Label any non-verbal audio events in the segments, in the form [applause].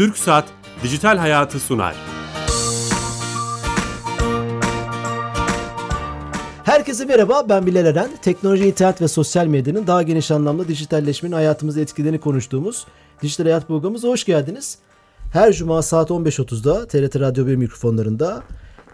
Türk Saat Dijital Hayatı sunar. Herkese merhaba ben Bilal Eren. Teknoloji, internet ve sosyal medyanın daha geniş anlamda dijitalleşmenin hayatımızda etkilerini konuştuğumuz Dijital Hayat programımıza hoş geldiniz. Her cuma saat 15.30'da TRT Radyo 1 mikrofonlarında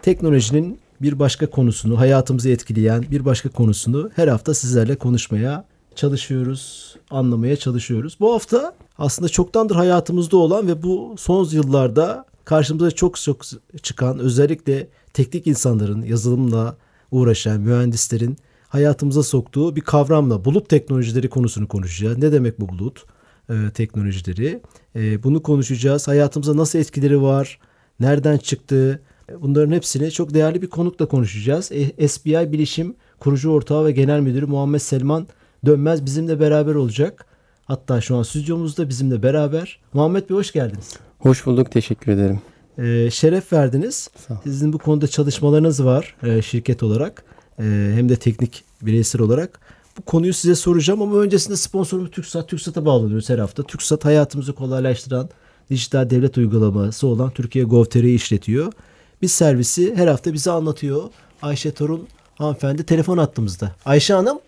teknolojinin bir başka konusunu, hayatımızı etkileyen bir başka konusunu her hafta sizlerle konuşmaya çalışıyoruz, anlamaya çalışıyoruz. Bu hafta aslında çoktandır hayatımızda olan ve bu son yıllarda karşımıza çok çok çıkan özellikle teknik insanların yazılımla uğraşan mühendislerin hayatımıza soktuğu bir kavramla bulut teknolojileri konusunu konuşacağız. Ne demek bu bulut e, teknolojileri? E, bunu konuşacağız. Hayatımıza nasıl etkileri var? Nereden çıktı? Bunların hepsini çok değerli bir konukla konuşacağız. E, SBI Bilişim kurucu ortağı ve genel müdürü Muhammed Selman Dönmez bizimle beraber olacak. Hatta şu an stüdyomuzda bizimle beraber. Muhammed Bey hoş geldiniz. Hoş bulduk. Teşekkür ederim. Ee, şeref verdiniz. Sizin bu konuda çalışmalarınız var e, şirket olarak e, hem de teknik bireysel olarak. Bu konuyu size soracağım ama öncesinde sponsorumuz TürkSat. TürkSat'a bağlanıyoruz her hafta. TürkSat hayatımızı kolaylaştıran dijital devlet uygulaması olan Türkiye Gov.tr'yi işletiyor. Bir servisi her hafta bize anlatıyor. Ayşe Torun hanımefendi telefon attığımızda. Ayşe Hanım.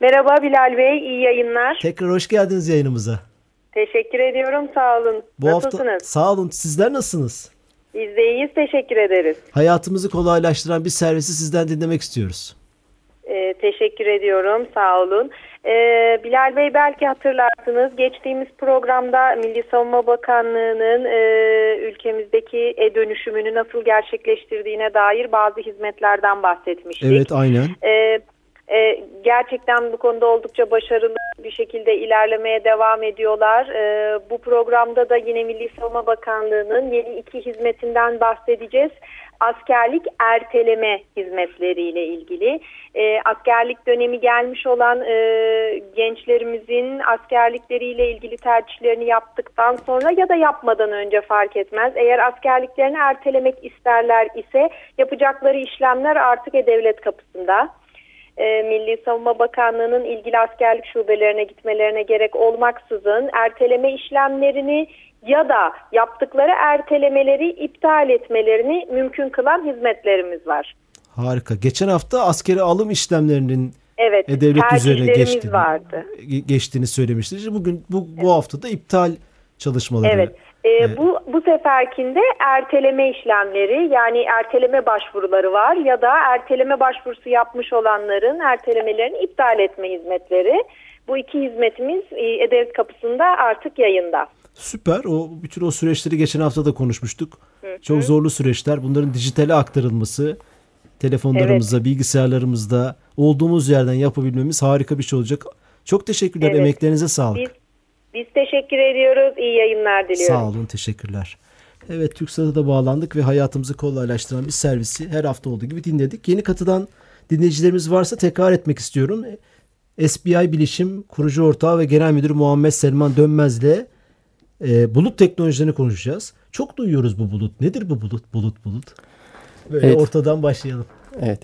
Merhaba Bilal Bey, iyi yayınlar. Tekrar hoş geldiniz yayınımıza. Teşekkür ediyorum, sağ olun. Bu Nasılsınız? Hafta, sağ olun, sizler nasılsınız? Biz de iyiyiz, teşekkür ederiz. Hayatımızı kolaylaştıran bir servisi sizden dinlemek istiyoruz. Ee, teşekkür ediyorum, sağ olun. Ee, Bilal Bey belki hatırlarsınız, geçtiğimiz programda Milli Savunma Bakanlığı'nın e, ülkemizdeki e-dönüşümünü nasıl gerçekleştirdiğine dair bazı hizmetlerden bahsetmiştik. Evet, aynen. Evet. E, gerçekten bu konuda oldukça başarılı bir şekilde ilerlemeye devam ediyorlar. E, bu programda da yine Milli Savunma Bakanlığı'nın yeni iki hizmetinden bahsedeceğiz. Askerlik erteleme hizmetleriyle ilgili. E, askerlik dönemi gelmiş olan e, gençlerimizin askerlikleriyle ilgili tercihlerini yaptıktan sonra ya da yapmadan önce fark etmez. Eğer askerliklerini ertelemek isterler ise yapacakları işlemler artık E-Devlet kapısında e, Milli Savunma Bakanlığı'nın ilgili askerlik şubelerine gitmelerine gerek olmaksızın erteleme işlemlerini ya da yaptıkları ertelemeleri iptal etmelerini mümkün kılan hizmetlerimiz var. Harika. Geçen hafta askeri alım işlemlerinin evet, devlet üzerine geçtiğini, vardı. geçtiğini söylemiştiniz. Bugün bu, bu hafta da iptal çalışmaları. Evet. E, bu bu seferkinde erteleme işlemleri yani erteleme başvuruları var ya da erteleme başvurusu yapmış olanların ertelemelerini iptal etme hizmetleri. Bu iki hizmetimiz E-Devlet kapısında artık yayında. Süper. O bütün o süreçleri geçen hafta da konuşmuştuk. Hı hı. Çok zorlu süreçler. Bunların dijitale aktarılması, telefonlarımızda, evet. bilgisayarlarımızda olduğumuz yerden yapabilmemiz harika bir şey olacak. Çok teşekkürler. Evet. Emeklerinize sağlık. Biz biz teşekkür ediyoruz. İyi yayınlar diliyorum. Sağ olun. Teşekkürler. Evet TürkSat'a da bağlandık ve hayatımızı kolaylaştıran bir servisi her hafta olduğu gibi dinledik. Yeni katılan dinleyicilerimiz varsa tekrar etmek istiyorum. SBI Bilişim kurucu ortağı ve genel müdürü Muhammed Selman Dönmez'le e, bulut teknolojilerini konuşacağız. Çok duyuyoruz bu bulut. Nedir bu bulut? Bulut bulut. Böyle evet. ortadan başlayalım. Evet.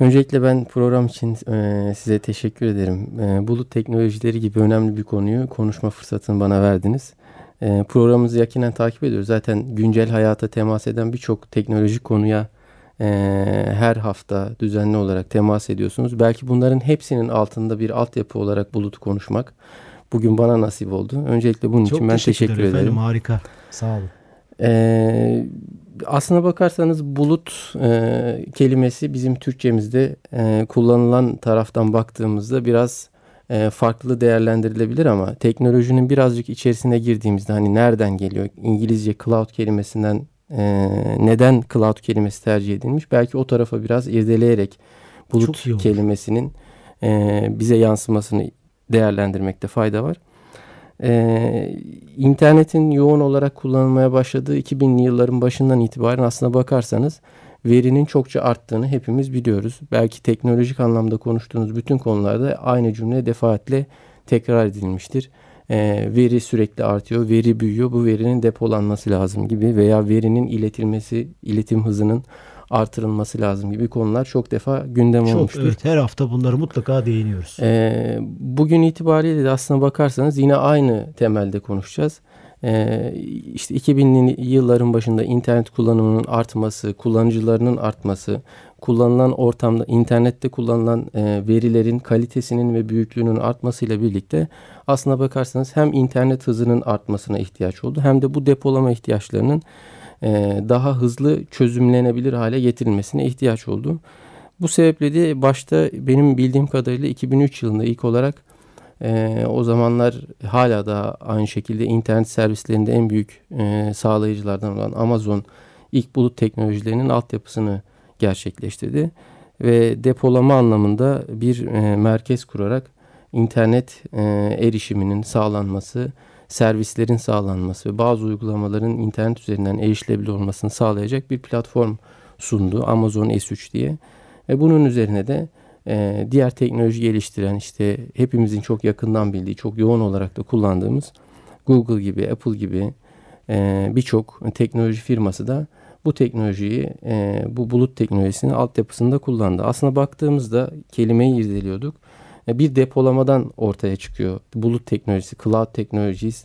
Öncelikle ben program için e, size teşekkür ederim. E, bulut teknolojileri gibi önemli bir konuyu konuşma fırsatını bana verdiniz. E, programımızı yakinen takip ediyoruz. Zaten güncel hayata temas eden birçok teknolojik konuya e, her hafta düzenli olarak temas ediyorsunuz. Belki bunların hepsinin altında bir altyapı olarak bulutu konuşmak bugün bana nasip oldu. Öncelikle bunun Çok için ben teşekkür, teşekkür ederim. Efendim, harika. Sağ olun. Ee, aslına bakarsanız bulut e, kelimesi bizim Türkçemizde e, kullanılan taraftan baktığımızda biraz e, farklı değerlendirilebilir ama teknolojinin birazcık içerisine girdiğimizde hani nereden geliyor? İngilizce cloud kelimesinden e, neden cloud kelimesi tercih edilmiş? Belki o tarafa biraz irdeleyerek bulut kelimesinin e, bize yansımasını değerlendirmekte fayda var. Ee, internetin yoğun olarak kullanılmaya başladığı 2000'li yılların başından itibaren aslına bakarsanız verinin çokça arttığını hepimiz biliyoruz. Belki teknolojik anlamda konuştuğunuz bütün konularda aynı cümle defaatle tekrar edilmiştir. Ee, veri sürekli artıyor, veri büyüyor, bu verinin depolanması lazım gibi veya verinin iletilmesi, iletim hızının artırılması lazım gibi konular çok defa gündem çok, olmuştur. Evet, her hafta bunları mutlaka değiniyoruz. Ee, bugün itibariyle de aslına bakarsanız yine aynı temelde konuşacağız. e, işte 2000'li yılların başında internet kullanımının artması, kullanıcılarının artması, kullanılan ortamda internette kullanılan e, verilerin kalitesinin ve büyüklüğünün artmasıyla birlikte aslına bakarsanız hem internet hızının artmasına ihtiyaç oldu hem de bu depolama ihtiyaçlarının daha hızlı çözümlenebilir hale getirilmesine ihtiyaç oldu. Bu sebeple de başta benim bildiğim kadarıyla 2003 yılında ilk olarak e, o zamanlar hala da aynı şekilde internet servislerinde en büyük e, sağlayıcılardan olan Amazon ilk bulut teknolojilerinin altyapısını gerçekleştirdi. Ve depolama anlamında bir e, merkez kurarak internet e, erişiminin sağlanması, servislerin sağlanması ve bazı uygulamaların internet üzerinden erişilebilir olmasını sağlayacak bir platform sundu. Amazon S3 diye. Ve bunun üzerine de e, diğer teknoloji geliştiren işte hepimizin çok yakından bildiği, çok yoğun olarak da kullandığımız Google gibi, Apple gibi e, birçok teknoloji firması da bu teknolojiyi, e, bu bulut teknolojisini altyapısında kullandı. Aslında baktığımızda kelimeyi irdeliyorduk. Bir depolamadan ortaya çıkıyor. Bulut teknolojisi, cloud technologies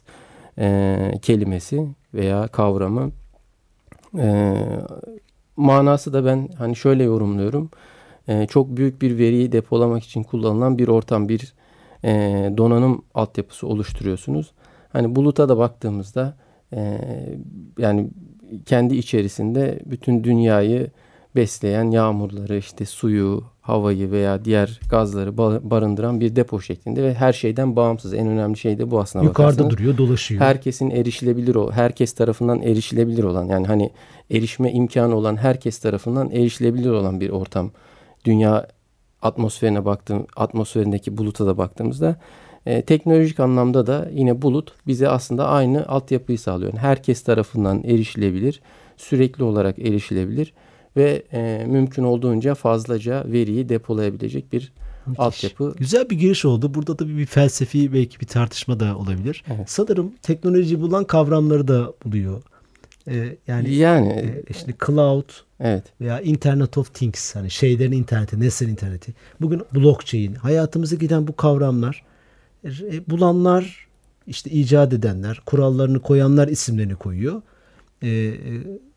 e, kelimesi veya kavramı. E, manası da ben hani şöyle yorumluyorum. E, çok büyük bir veriyi depolamak için kullanılan bir ortam, bir e, donanım altyapısı oluşturuyorsunuz. Hani buluta da baktığımızda e, yani kendi içerisinde bütün dünyayı besleyen yağmurları, işte suyu, havayı veya diğer gazları barındıran bir depo şeklinde ve her şeyden bağımsız. En önemli şey de bu aslında. Yukarıda bakarsanız. duruyor, dolaşıyor. Herkesin erişilebilir o, herkes tarafından erişilebilir olan yani hani erişme imkanı olan herkes tarafından erişilebilir olan bir ortam. Dünya atmosferine baktığım, atmosferindeki buluta da baktığımızda e, teknolojik anlamda da yine bulut bize aslında aynı altyapıyı sağlıyor. Yani herkes tarafından erişilebilir, sürekli olarak erişilebilir ve e, mümkün olduğunca fazlaca veriyi depolayabilecek bir Müthiş. altyapı. Güzel bir giriş oldu. Burada da bir, felsefi belki bir tartışma da olabilir. Evet. Sanırım teknoloji bulan kavramları da buluyor. Ee, yani yani e, işte cloud evet. veya Internet of Things hani şeylerin interneti, nesnenin interneti. Bugün blockchain hayatımıza giden bu kavramlar e, bulanlar işte icat edenler, kurallarını koyanlar isimlerini koyuyor. E, e,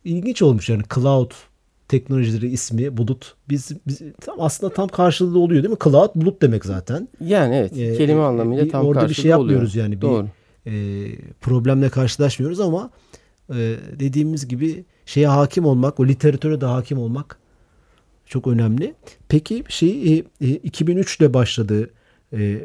ilginç olmuş yani cloud teknolojileri ismi bulut biz, biz tam aslında tam karşılığı oluyor değil mi? Cloud bulut demek zaten. Yani evet ee, kelime anlamıyla tam orada bir şey yapmıyoruz oluyor. yani. Doğru. Bir, e, problemle karşılaşmıyoruz ama e, dediğimiz gibi şeye hakim olmak, o literatüre de hakim olmak çok önemli. Peki şey e, e, 2003 ile başladı e,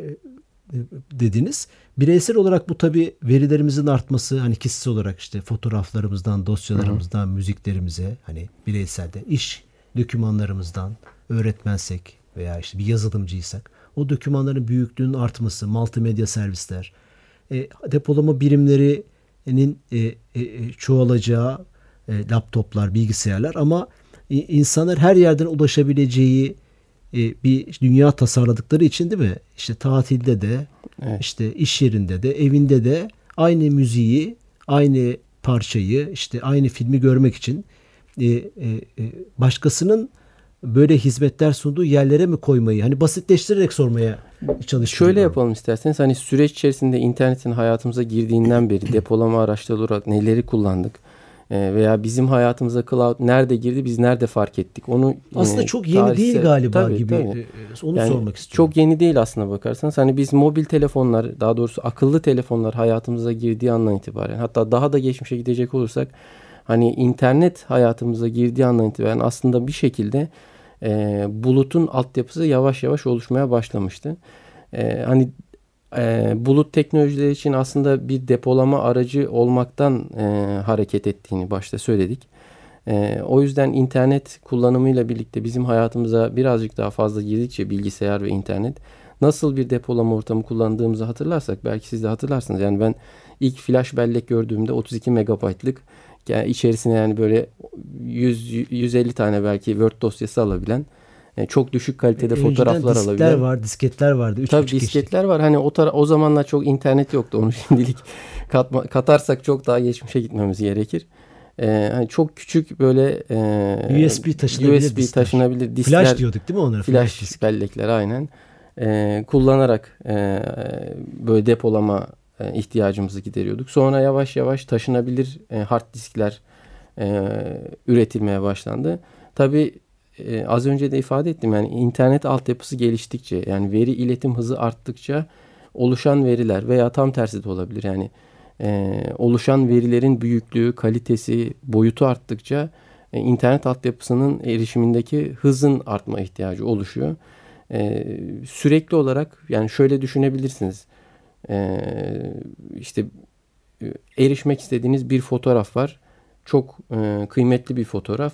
dediniz. Bireysel olarak bu tabi verilerimizin artması hani kişisel olarak işte fotoğraflarımızdan, dosyalarımızdan, Hı-hı. müziklerimize hani bireyselde iş dokümanlarımızdan öğretmensek veya işte bir yazılımcıysak o dokümanların büyüklüğünün artması, multimedya servisler, e, depolama birimlerinin e, e, e çoğalacağı e, laptoplar, bilgisayarlar ama insanlar her yerden ulaşabileceği e, bir dünya tasarladıkları için değil mi? İşte tatilde de, evet. işte iş yerinde de, evinde de aynı müziği, aynı parçayı, işte aynı filmi görmek için e, e, e, başkasının böyle hizmetler sunduğu yerlere mi koymayı hani basitleştirerek sormaya çalışıyorum. Şöyle yapalım isterseniz hani süreç içerisinde internetin hayatımıza girdiğinden beri depolama araçları olarak neleri kullandık? Ee, veya bizim hayatımıza cloud nerede girdi biz nerede fark ettik onu aslında çok yeni tarihsel, değil galiba tabii, gibi tabii. E, onu yani sormak istiyorum. Çok yeni değil aslında bakarsanız hani biz mobil telefonlar daha doğrusu akıllı telefonlar hayatımıza girdiği andan itibaren hatta daha da geçmişe gidecek olursak hani internet hayatımıza girdiği andan itibaren aslında bir şekilde e, bulutun altyapısı yavaş yavaş oluşmaya başlamıştı. E, hani e, bulut teknolojileri için aslında bir depolama aracı olmaktan e, hareket ettiğini başta söyledik. E, o yüzden internet kullanımıyla birlikte bizim hayatımıza birazcık daha fazla girdikçe bilgisayar ve internet nasıl bir depolama ortamı kullandığımızı hatırlarsak belki siz de hatırlarsınız. Yani ben ilk flash bellek gördüğümde 32 megabaytlık yani içerisine yani böyle 100 150 tane belki Word dosyası alabilen yani e, çok düşük kalitede e, fotoğraflar diskler alabilen. var, disketler vardı. Üç Tabii disketler geçti. var. Hani o, o zamanlar çok internet yoktu. Onu [laughs] şimdilik katma- katarsak çok daha geçmişe gitmemiz gerekir. Ee, hani çok küçük böyle e, USB taşınabilir USB diskler. taşınabilir diskler. Flash diyorduk değil mi onlara? Flash, flash disk bellekler aynen. Ee, kullanarak e, böyle depolama e, ihtiyacımızı gideriyorduk. Sonra yavaş yavaş taşınabilir e, hard diskler e, üretilmeye başlandı. Tabii e, az önce de ifade ettim yani internet altyapısı geliştikçe yani veri iletim hızı arttıkça oluşan veriler veya tam tersi de olabilir yani e, oluşan verilerin büyüklüğü, kalitesi, boyutu arttıkça e, internet altyapısının erişimindeki hızın artma ihtiyacı oluşuyor. E, sürekli olarak yani şöyle düşünebilirsiniz. E, işte e, erişmek istediğiniz bir fotoğraf var. Çok e, kıymetli bir fotoğraf.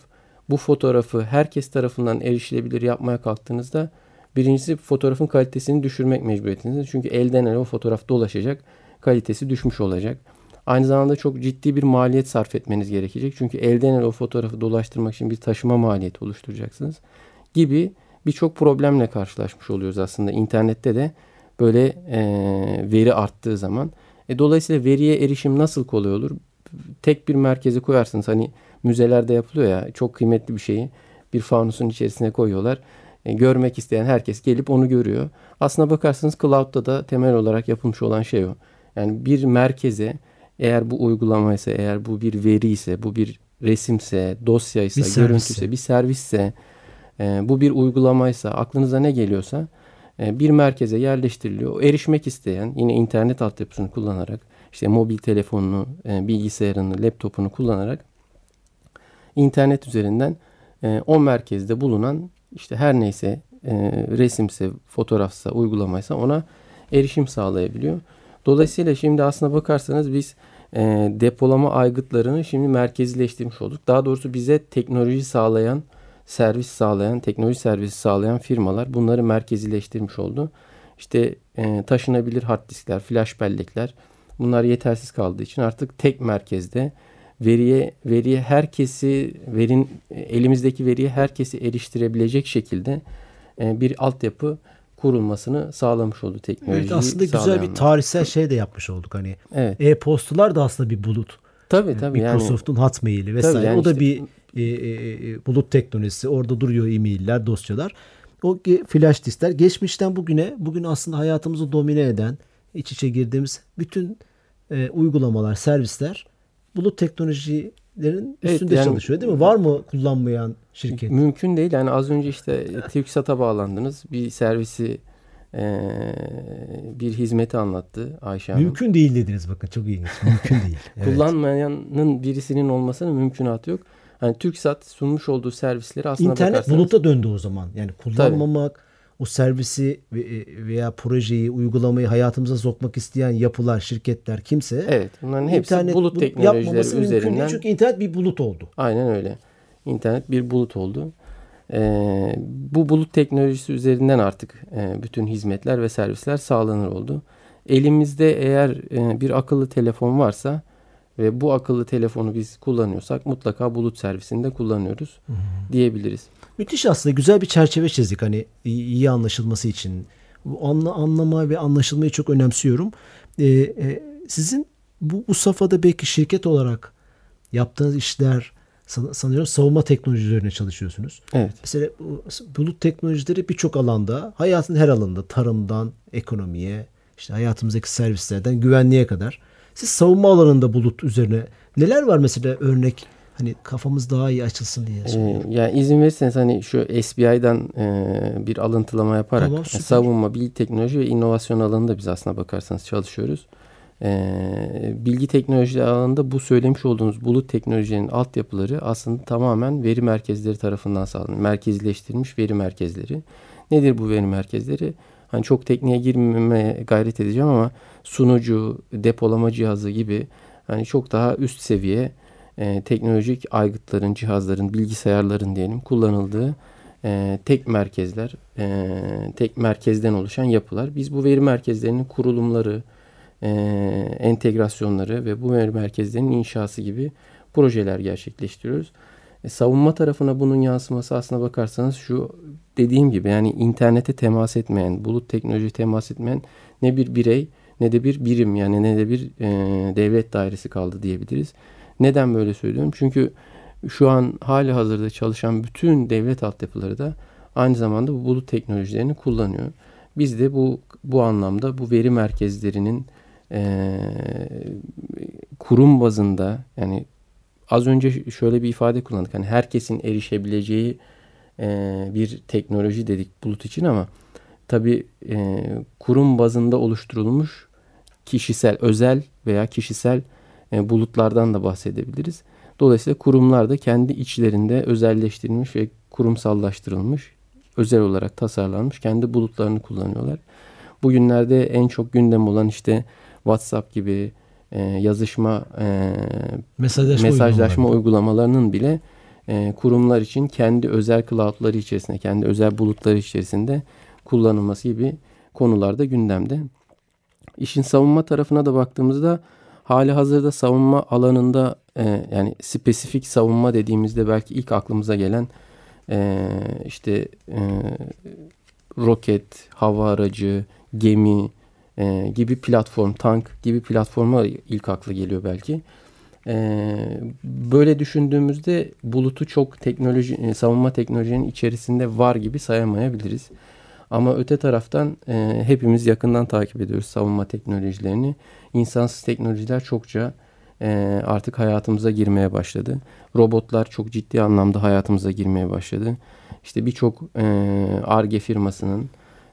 Bu fotoğrafı herkes tarafından erişilebilir yapmaya kalktığınızda birincisi fotoğrafın kalitesini düşürmek mecburiyetiniz. Çünkü elden ele o fotoğraf dolaşacak. Kalitesi düşmüş olacak. Aynı zamanda çok ciddi bir maliyet sarf etmeniz gerekecek. Çünkü elden ele o fotoğrafı dolaştırmak için bir taşıma maliyeti oluşturacaksınız. Gibi birçok problemle karşılaşmış oluyoruz aslında. İnternette de böyle e, veri arttığı zaman. E, dolayısıyla veriye erişim nasıl kolay olur? Tek bir merkeze koyarsınız. Hani müzelerde yapılıyor ya çok kıymetli bir şeyi bir fanusun içerisine koyuyorlar. E, görmek isteyen herkes gelip onu görüyor. Aslına bakarsanız cloud'da da temel olarak yapılmış olan şey o. Yani bir merkeze eğer bu uygulamaysa, eğer bu bir veri ise, bu bir resimse, dosyaysa, bir görüntüse, bir servisse, e, bu bir uygulamaysa, aklınıza ne geliyorsa e, bir merkeze yerleştiriliyor. Erişmek isteyen yine internet altyapısını kullanarak, işte mobil telefonunu, e, bilgisayarını, laptopunu kullanarak internet üzerinden e, o merkezde bulunan işte her neyse e, resimse, fotoğrafsa, uygulamaysa ona erişim sağlayabiliyor. Dolayısıyla şimdi aslına bakarsanız biz e, depolama aygıtlarını şimdi merkezileştirmiş olduk. Daha doğrusu bize teknoloji sağlayan, servis sağlayan, teknoloji servisi sağlayan firmalar bunları merkezileştirmiş oldu. İşte e, taşınabilir hard diskler, flash bellekler bunlar yetersiz kaldığı için artık tek merkezde veriye veriye herkesi verin elimizdeki veriye herkesi eriştirebilecek şekilde e, bir altyapı kurulmasını sağlamış oldu teknoloji. Evet aslında güzel bir tarihsel şey de yapmış olduk hani. Evet. E-postalar da aslında bir bulut. Tabii tabii. Microsoft'un yani, Hotmail'i vesaire. Yani o da işte, bir e, e, e, bulut teknolojisi. Orada duruyor e-mailler, dosyalar. O flash diskler geçmişten bugüne, bugün aslında hayatımızı domine eden, iç içe girdiğimiz bütün e, uygulamalar, servisler bulut teknolojilerin üstünde evet, yani, çalışıyor değil mi? Var mı kullanmayan şirket? Mümkün değil. Yani az önce işte TÜKSAT'a bağlandınız. Bir servisi e, bir hizmeti anlattı Ayşe Hanım. Mümkün değil dediniz bakın çok ilginç. Mümkün değil. [laughs] Evet. Kullanmayanın birisinin olmasının mümkünatı yok. Hani TürkSat sunmuş olduğu servisleri aslında İnternet bakarsanız... buluta döndü o zaman. Yani kullanmamak, Tabii o servisi e, veya projeyi, uygulamayı hayatımıza sokmak isteyen yapılar, şirketler kimse Evet, bunların hepsi internet bulut teknolojileri üzerinden. Değil çünkü internet bir bulut oldu. Aynen öyle. İnternet bir bulut oldu. Ee, bu bulut teknolojisi üzerinden artık e, bütün hizmetler ve servisler sağlanır oldu. Elimizde eğer e, bir akıllı telefon varsa ve bu akıllı telefonu biz kullanıyorsak mutlaka bulut servisinde kullanıyoruz hı hı. diyebiliriz. Müthiş aslında güzel bir çerçeve çizdik hani iyi anlaşılması için. Bu anla, anlama ve anlaşılmayı çok önemsiyorum. Ee, e, sizin bu, bu safhada belki şirket olarak yaptığınız işler sanıyorum savunma teknolojileri üzerine çalışıyorsunuz. Evet. Mesela bulut teknolojileri birçok alanda, hayatın her alanında, tarımdan ekonomiye, işte hayatımızdaki servislerden güvenliğe kadar. Siz savunma alanında bulut üzerine neler var mesela örnek hani kafamız daha iyi açılsın diye söylüyorum. Ee, yani izin verirseniz hani şu SBI'dan e, bir alıntılama yaparak tamam, savunma, bilgi teknoloji ve inovasyon alanında biz aslına bakarsanız çalışıyoruz. Ee, bilgi teknoloji alanında bu söylemiş olduğunuz bulut teknolojinin altyapıları aslında tamamen veri merkezleri tarafından sağlanıyor. Merkezleştirilmiş veri merkezleri. Nedir bu veri merkezleri? Hani çok tekniğe girmemeye gayret edeceğim ama sunucu, depolama cihazı gibi hani çok daha üst seviye e, teknolojik aygıtların, cihazların, bilgisayarların diyelim kullanıldığı e, tek merkezler, e, tek merkezden oluşan yapılar. Biz bu veri merkezlerinin kurulumları, e, entegrasyonları ve bu veri merkezlerinin inşası gibi projeler gerçekleştiriyoruz. E, savunma tarafına bunun yansıması aslına bakarsanız şu dediğim gibi yani internete temas etmeyen, bulut teknoloji temas etmeyen ne bir birey ne de bir birim yani ne de bir e, devlet dairesi kaldı diyebiliriz. Neden böyle söylüyorum? Çünkü şu an hali hazırda çalışan bütün devlet altyapıları da aynı zamanda bu bulut teknolojilerini kullanıyor. Biz de bu bu anlamda bu veri merkezlerinin e, kurum bazında yani az önce şöyle bir ifade kullandık. Hani herkesin erişebileceği e, bir teknoloji dedik bulut için ama tabii e, kurum bazında oluşturulmuş kişisel, özel veya kişisel bulutlardan da bahsedebiliriz. Dolayısıyla kurumlar da kendi içlerinde özelleştirilmiş ve kurumsallaştırılmış, özel olarak tasarlanmış kendi bulutlarını kullanıyorlar. Bugünlerde en çok gündem olan işte WhatsApp gibi e, yazışma, e, mesajlaşma, mesajlaşma uygulamalarının bile e, kurumlar için kendi özel cloudları içerisinde, kendi özel bulutları içerisinde kullanılması gibi konularda gündemde. İşin savunma tarafına da baktığımızda hali hazırda savunma alanında e, yani spesifik savunma dediğimizde belki ilk aklımıza gelen e, işte e, roket, hava aracı, gemi e, gibi platform, tank gibi platforma ilk akla geliyor belki. E, böyle düşündüğümüzde bulutu çok teknoloji, e, savunma teknolojinin içerisinde var gibi sayamayabiliriz. Ama öte taraftan e, hepimiz yakından takip ediyoruz savunma teknolojilerini. İnsansız teknolojiler çokça e, artık hayatımıza girmeye başladı. Robotlar çok ciddi anlamda hayatımıza girmeye başladı. İşte birçok ARGE firmasının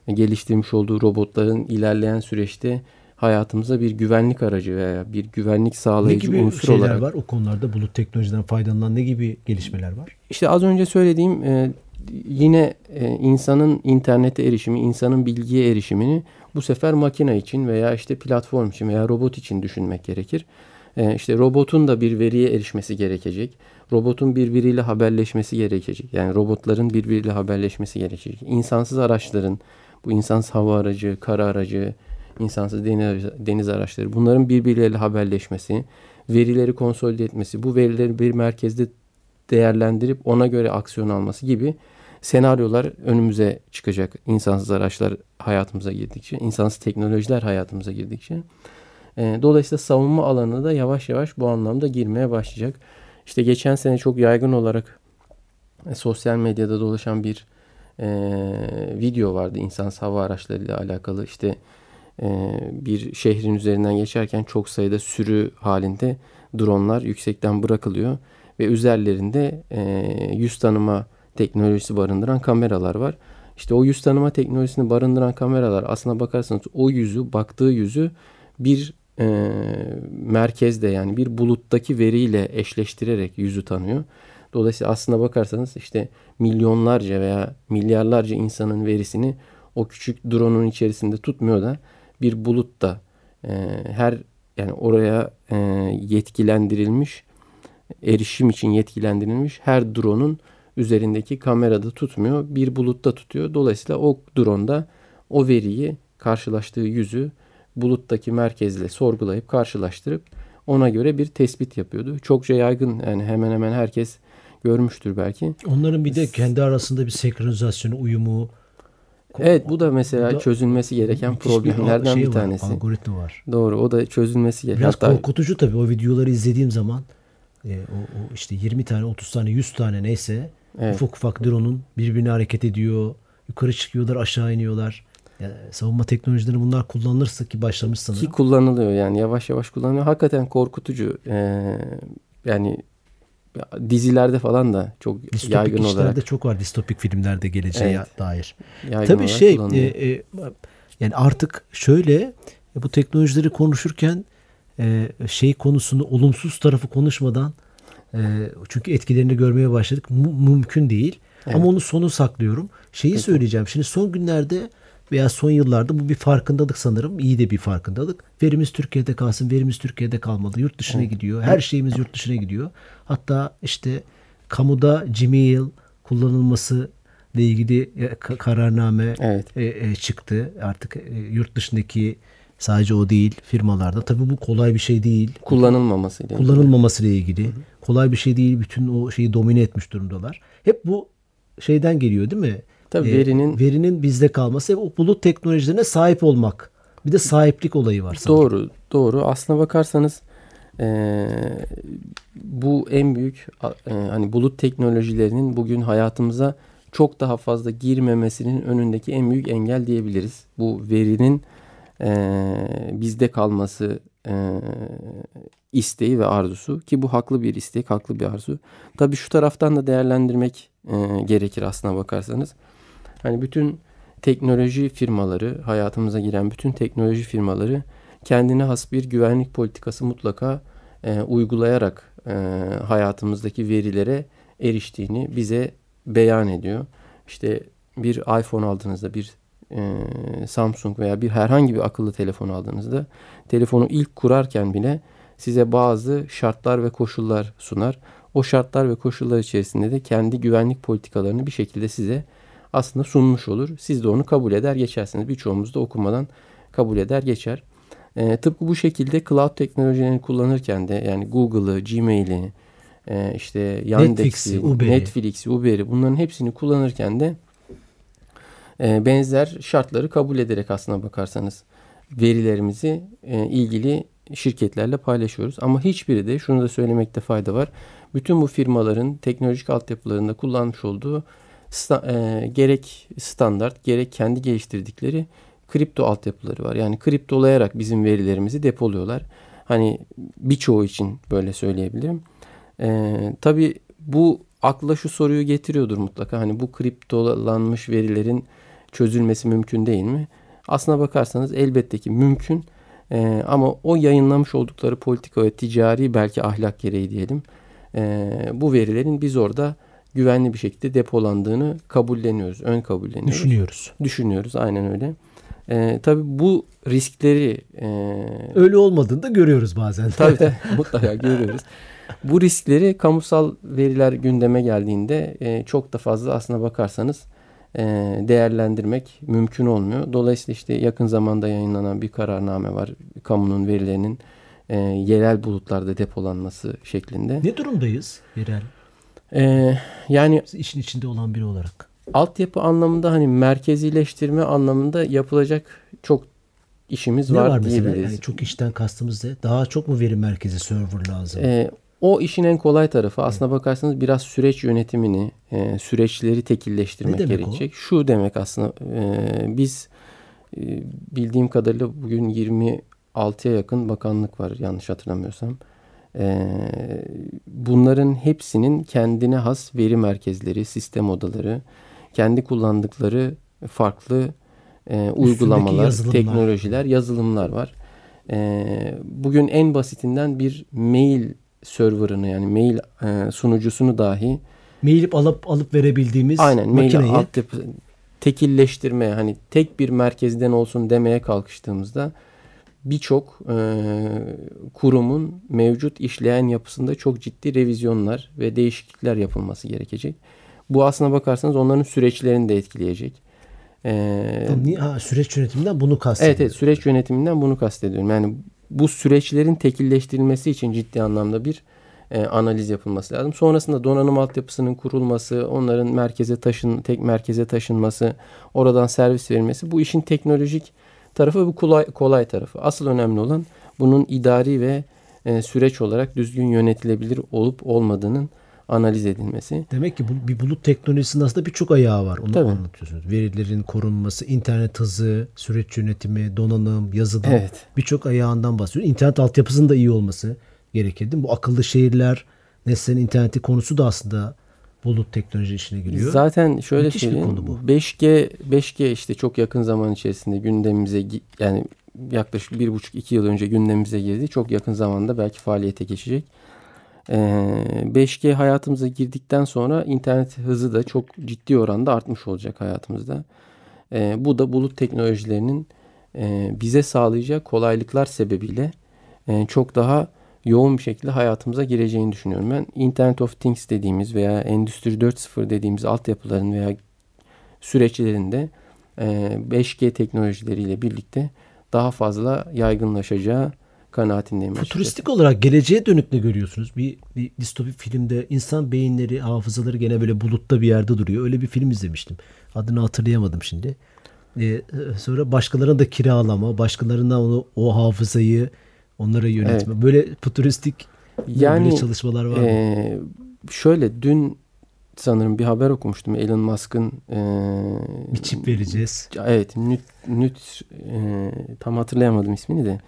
geliştirmiş olduğu robotların ilerleyen süreçte hayatımıza bir güvenlik aracı veya bir güvenlik sağlayıcı ne gibi unsur şeyler olarak. var o konularda bulut teknolojiden faydalanan ne gibi gelişmeler var? İşte az önce söylediğim e, yine e, insanın internete erişimi, insanın bilgiye erişimini bu sefer makine için veya işte platform için veya robot için düşünmek gerekir. E, işte robotun da bir veriye erişmesi gerekecek. Robotun birbiriyle haberleşmesi gerekecek. Yani robotların birbiriyle haberleşmesi gerekecek. İnsansız araçların, bu insansız hava aracı, kara aracı, insansız deniz, deniz araçları bunların birbirleriyle haberleşmesi, verileri konsolide etmesi, bu verileri bir merkezde değerlendirip ona göre aksiyon alması gibi senaryolar önümüze çıkacak. İnsansız araçlar hayatımıza girdikçe, insansız teknolojiler hayatımıza girdikçe. E, dolayısıyla savunma alanı da yavaş yavaş bu anlamda girmeye başlayacak. İşte geçen sene çok yaygın olarak e, sosyal medyada dolaşan bir e, video vardı insansız hava araçlarıyla alakalı. İşte e, bir şehrin üzerinden geçerken çok sayıda sürü halinde dronlar yüksekten bırakılıyor ve üzerlerinde e, yüz tanıma teknolojisi barındıran kameralar var. İşte o yüz tanıma teknolojisini barındıran kameralar aslına bakarsanız o yüzü, baktığı yüzü bir e, merkezde yani bir buluttaki veriyle eşleştirerek yüzü tanıyor. Dolayısıyla aslına bakarsanız işte milyonlarca veya milyarlarca insanın verisini o küçük drone'un içerisinde tutmuyor da bir bulutta e, her yani oraya e, yetkilendirilmiş erişim için yetkilendirilmiş her drone'un üzerindeki kamerada tutmuyor. Bir bulutta tutuyor. Dolayısıyla o drone'da o veriyi karşılaştığı yüzü buluttaki merkezle sorgulayıp karşılaştırıp ona göre bir tespit yapıyordu. Çokça yaygın yani hemen hemen herkes görmüştür belki. Onların bir de kendi arasında bir senkronizasyonu, uyumu. Evet bu da mesela da çözülmesi gereken problemlerden bir, şey bir tanesi. Var, algoritma var. Doğru o da çözülmesi gereken. Biraz Hatta... korkutucu tabii o videoları izlediğim zaman e, o, o işte 20 tane 30 tane 100 tane neyse evet. ufak ufak drone'un birbirine hareket ediyor. Yukarı çıkıyorlar aşağı iniyorlar. Yani savunma teknolojileri bunlar kullanılırsa ki başlamış sanırım. Ki kullanılıyor yani yavaş yavaş kullanılıyor. Hakikaten korkutucu. Ee, yani dizilerde falan da çok distopik yaygın olarak. Distopik çok var distopik filmlerde geleceğe evet. dair. Yaygın Tabii şey e, e, yani artık şöyle bu teknolojileri konuşurken e, şey konusunu olumsuz tarafı konuşmadan e, çünkü etkilerini görmeye başladık. M- mümkün değil. Evet. Ama onu sonu saklıyorum. Şeyi Peki. söyleyeceğim. Şimdi son günlerde veya son yıllarda bu bir farkındalık sanırım. İyi de bir farkındalık. Verimiz Türkiye'de kalsın, verimiz Türkiye'de kalmalı. Yurt dışına evet. gidiyor. Her şeyimiz yurt dışına gidiyor. Hatta işte kamuda Gmail kullanılması ile ilgili e, kararname evet. e, e, çıktı. Artık e, yurt dışındaki sadece o değil firmalarda. Tabii bu kolay bir şey değil. Kullanılmaması ile Kullanılmaması ile ilgili. Hı hı. Kolay bir şey değil. Bütün o şeyi domine etmiş durumdalar. Hep bu şeyden geliyor değil mi? Tabii e, verinin verinin bizde kalması o bulut teknolojilerine sahip olmak. Bir de sahiplik olayı var sanırım. Doğru, doğru. Aslına bakarsanız e, bu en büyük e, hani bulut teknolojilerinin bugün hayatımıza çok daha fazla girmemesinin önündeki en büyük engel diyebiliriz. Bu verinin bizde kalması e, isteği ve arzusu ki bu haklı bir istek, haklı bir arzu. Tabii şu taraftan da değerlendirmek e, gerekir aslına bakarsanız. Hani bütün teknoloji firmaları, hayatımıza giren bütün teknoloji firmaları kendine has bir güvenlik politikası mutlaka e, uygulayarak e, hayatımızdaki verilere eriştiğini bize beyan ediyor. İşte bir iPhone aldığınızda, bir e, Samsung veya bir herhangi bir akıllı telefon aldığınızda telefonu ilk kurarken bile size bazı şartlar ve koşullar sunar. O şartlar ve koşullar içerisinde de kendi güvenlik politikalarını bir şekilde size aslında sunmuş olur. Siz de onu kabul eder geçersiniz. Birçoğumuz da okumadan kabul eder geçer. E, tıpkı bu şekilde cloud teknolojilerini kullanırken de yani Google'ı, Gmail'i, e, işte Yandex'i, Netflix'i, Netflix'i, Uber'i bunların hepsini kullanırken de e, benzer şartları kabul ederek aslına bakarsanız verilerimizi e, ilgili şirketlerle paylaşıyoruz. Ama hiçbiri de şunu da söylemekte fayda var. Bütün bu firmaların teknolojik altyapılarında kullanmış olduğu sta, e, gerek standart gerek kendi geliştirdikleri kripto altyapıları var. Yani kriptolayarak bizim verilerimizi depoluyorlar. Hani birçoğu için böyle söyleyebilirim. E, tabii bu akla şu soruyu getiriyordur mutlaka. Hani bu kriptolanmış verilerin çözülmesi mümkün değil mi? Aslına bakarsanız elbette ki mümkün. Ee, ama o yayınlamış oldukları politika ve ticari belki ahlak gereği diyelim. E, bu verilerin biz orada güvenli bir şekilde depolandığını kabulleniyoruz. Ön kabulleniyoruz. Düşünüyoruz. Düşünüyoruz aynen öyle. E, tabii bu riskleri... E, öyle olmadığını da görüyoruz bazen. Tabii tabii [laughs] mutlaka görüyoruz. Bu riskleri kamusal veriler gündeme geldiğinde e, çok da fazla aslına bakarsanız e, değerlendirmek mümkün olmuyor. Dolayısıyla işte yakın zamanda yayınlanan bir kararname var. Kamunun verilerinin e, yerel bulutlarda depolanması şeklinde. Ne durumdayız yerel? E, yani işin içinde olan biri olarak. Altyapı anlamında hani merkezileştirme anlamında yapılacak çok işimiz ne var, var diyebiliriz. Yani çok işten kastımız ne? Daha çok mu veri merkezi server lazım? Ee, o işin en kolay tarafı. Aslına bakarsanız biraz süreç yönetimini, e, süreçleri tekilleştirmek gerekecek. O? Şu demek aslında e, biz e, bildiğim kadarıyla bugün 26'ya yakın bakanlık var yanlış hatırlamıyorsam. E, bunların hepsinin kendine has veri merkezleri, sistem odaları, kendi kullandıkları farklı e, uygulamalar, yazılımlar. teknolojiler, yazılımlar var. E, bugün en basitinden bir mail serverını yani mail e, sunucusunu dahi mail alıp alıp verebildiğimiz aynen, mail altyapı, tekilleştirme hani tek bir merkezden olsun demeye kalkıştığımızda birçok e, kurumun mevcut işleyen yapısında çok ciddi revizyonlar ve değişiklikler yapılması gerekecek. Bu aslına bakarsanız onların süreçlerini de etkileyecek. Ee, Niye? Ha, süreç yönetiminden bunu kastediyorum. Evet, evet süreç yönetiminden bunu kastediyorum. Yani bu süreçlerin tekilleştirilmesi için ciddi anlamda bir e, analiz yapılması lazım. Sonrasında donanım altyapısının kurulması, onların merkeze taşın tek merkeze taşınması, oradan servis verilmesi bu işin teknolojik tarafı bu kolay kolay tarafı. Asıl önemli olan bunun idari ve e, süreç olarak düzgün yönetilebilir olup olmadığının analiz edilmesi. Demek ki bu, bir bulut teknolojisinin aslında birçok ayağı var. Onu Tabii. anlatıyorsunuz. Verilerin korunması, internet hızı, süreç yönetimi, donanım, yazılım evet. birçok ayağından bahsediyor. İnternet altyapısının da iyi olması gerekir değil mi? Bu akıllı şehirler, nesnenin interneti konusu da aslında bulut teknoloji işine giriyor. Zaten şöyle Müthiş söyleyeyim. Bu. 5G 5G işte çok yakın zaman içerisinde gündemimize yani yaklaşık bir buçuk iki yıl önce gündemimize girdi. Çok yakın zamanda belki faaliyete geçecek. 5G ee, hayatımıza girdikten sonra internet hızı da çok ciddi oranda artmış olacak hayatımızda. Ee, bu da bulut teknolojilerinin e, bize sağlayacağı kolaylıklar sebebiyle e, çok daha yoğun bir şekilde hayatımıza gireceğini düşünüyorum. Ben Internet of Things dediğimiz veya Endüstri 4.0 dediğimiz altyapıların veya süreçlerinde 5G e, teknolojileriyle birlikte daha fazla yaygınlaşacağı kanaatindeyim. Futuristik olarak geleceğe dönük ne görüyorsunuz? Bir, bir distopik filmde insan beyinleri, hafızaları gene böyle bulutta bir yerde duruyor. Öyle bir film izlemiştim. Adını hatırlayamadım şimdi. Ee, sonra başkalarına da kiralama, başkalarına onu, o hafızayı onlara yönetme. Evet. Böyle futuristik yani, böyle çalışmalar var mı? E, şöyle dün sanırım bir haber okumuştum. Elon Musk'ın e, bir çip vereceğiz. Evet, nüt, nüt e, tam hatırlayamadım ismini de.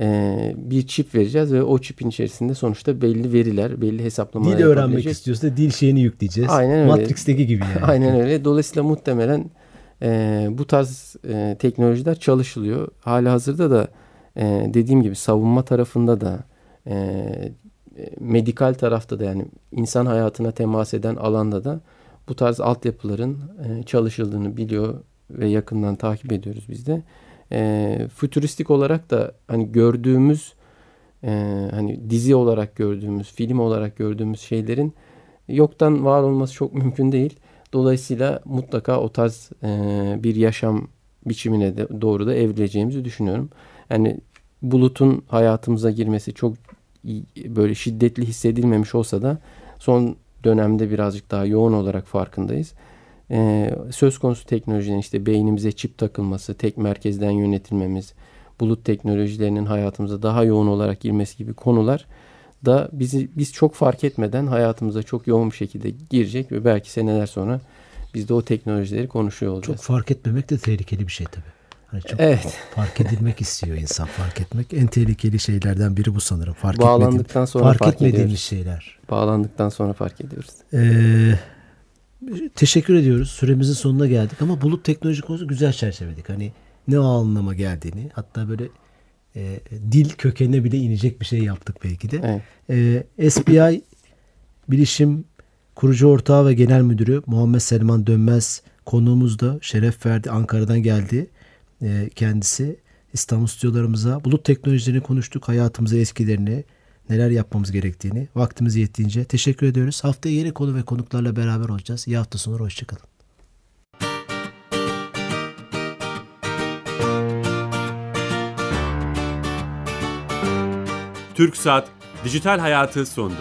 E, bir çip vereceğiz ve o çipin içerisinde sonuçta belli veriler, belli hesaplamalar Dil öğrenmek istiyorsa dil şeyini yükleyeceğiz. Aynen öyle. Matrix'teki gibi yani. Aynen öyle. [laughs] Dolayısıyla muhtemelen e, bu tarz e, teknolojiler çalışılıyor. Hala hazırda da e, dediğim gibi savunma tarafında da e, medikal tarafta da yani insan hayatına temas eden alanda da bu tarz altyapıların e, çalışıldığını biliyor ve yakından takip ediyoruz biz de. E, fütüristik olarak da hani gördüğümüz e, hani dizi olarak gördüğümüz, film olarak gördüğümüz şeylerin yoktan var olması çok mümkün değil. Dolayısıyla mutlaka o tarz e, bir yaşam biçimine de doğru da evrileceğimizi düşünüyorum. Yani bulutun hayatımıza girmesi çok böyle şiddetli hissedilmemiş olsa da son dönemde birazcık daha yoğun olarak farkındayız. Ee, söz konusu teknolojinin işte beynimize çip takılması, tek merkezden yönetilmemiz, bulut teknolojilerinin hayatımıza daha yoğun olarak girmesi gibi konular da bizi biz çok fark etmeden hayatımıza çok yoğun bir şekilde girecek ve belki seneler sonra biz de o teknolojileri konuşuyor olacağız. Çok fark etmemek de tehlikeli bir şey tabii. Hani çok evet. fark edilmek istiyor insan. Fark etmek en tehlikeli şeylerden biri bu sanırım. Fark Bağlandıktan sonra fark, fark etmediğimiz ediyoruz. şeyler. Bağlandıktan sonra fark ediyoruz. Ee, teşekkür ediyoruz. Süremizin sonuna geldik ama bulut teknoloji konusu güzel çerçeveledik. Hani ne o anlama geldiğini hatta böyle e, dil kökenine bile inecek bir şey yaptık belki de. Evet. E, SBI Bilişim kurucu ortağı ve genel müdürü Muhammed Selman Dönmez konuğumuz da şeref verdi. Ankara'dan geldi e, kendisi. İstanbul stüdyolarımıza bulut teknolojilerini konuştuk. Hayatımıza etkilerini, neler yapmamız gerektiğini vaktimiz yettiğince teşekkür ediyoruz. Haftaya yeni konu ve konuklarla beraber olacağız. İyi hafta sonları hoşçakalın. Türk Saat Dijital Hayatı sondu.